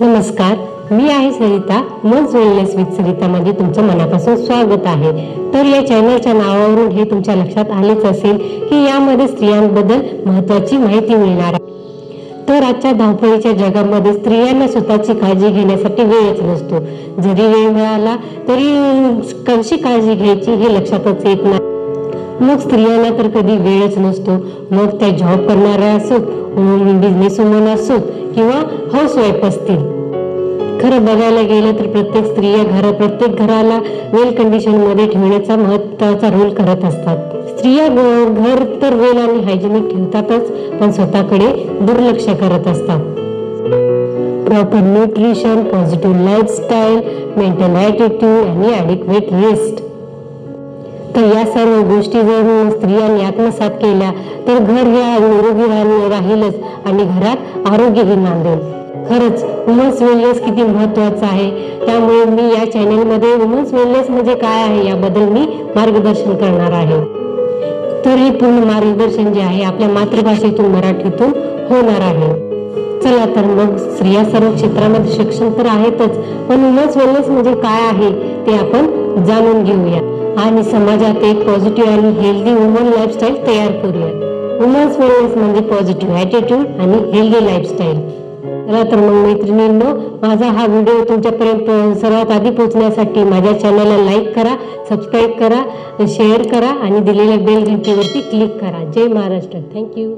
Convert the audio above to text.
नमस्कार मी आहे सरिता. मज वेलनेस विथ सरितामध्ये तुमचं मनापासून स्वागत आहे. तर या चॅनलच्या नावावरून हे तुमच्या लक्षात आलेच असेल की यामध्ये स्त्रियांबद्दल महत्वाची माहिती मिळणार आहे. तर आजच्या धावपळीच्या जगामध्ये स्त्रियांना स्वतःची काळजी घेण्यासाठी वेळच नसतो. जरी वेळ मिळाला तरी कशी काळजी घ्यायची हे लक्षातच येत नाही. मग स्त्रियांना तर कधी वेळच नसतो. मग त्या जॉब करणाऱ्या असोत बिझनेस वुमन असोत किंवा हाऊसवाईफ असतील. खरं बघायला गेलं तर प्रत्येक स्त्रिया घर प्रत्येक घराला वेल कंडिशनमध्ये ठेवण्याचा महत्त्वाचा रोल करत असतात. स्त्रिया घर तर वेल आणि हायजेनिक ठेवतातच पण स्वतःकडे दुर्लक्ष करत असतात. Proper nutrition positive lifestyle mental attitude आणि ॲडिक्वेट रेस्ट तर या सर्व गोष्टी जर स्त्रियांनी आत्मसात केल्या तर घर हे निरोगी राहीलच आणि घरात आरोग्यही नांदेल. खरंच वुमन्स वेलनेस किती महत्वाचं आहे. त्यामुळे मी या चॅनलमध्ये वुमन्स वेलनेस म्हणजे काय आहे याबद्दल मी मार्गदर्शन करणार आहे. तर हे पूर्ण मार्गदर्शन जे आहे आपल्या मातृभाषेतून मराठीतून होणार आहे. चला तर मग स्त्रिया सर्व क्षेत्रामध्ये शिक्षण तर आहेतच पण वुमन्स वेलनेस म्हणजे काय आहे ते आपण जाणून घेऊया. आणि समाजात एक पॉझिटिव्ह आणि हेल्दी वुमन लाईफस्टाईल तयार करूया. वुमन्स वेलनेस म्हणजे पॉझिटिव्ह ॲटिट्यूड आणि हेल्दी लाईफस्टाईल चला तर मग मैत्रिणींनो माझा हा व्हिडिओ तुमच्यापर्यंत सर्वात आधी पोहोचण्यासाठी माझ्या चॅनलला लाईक करा सबस्क्राईब करा शेअर करा आणि दिलेल्या बेल घंटीवरती क्लिक करा. जय महाराष्ट्र. थँक्यू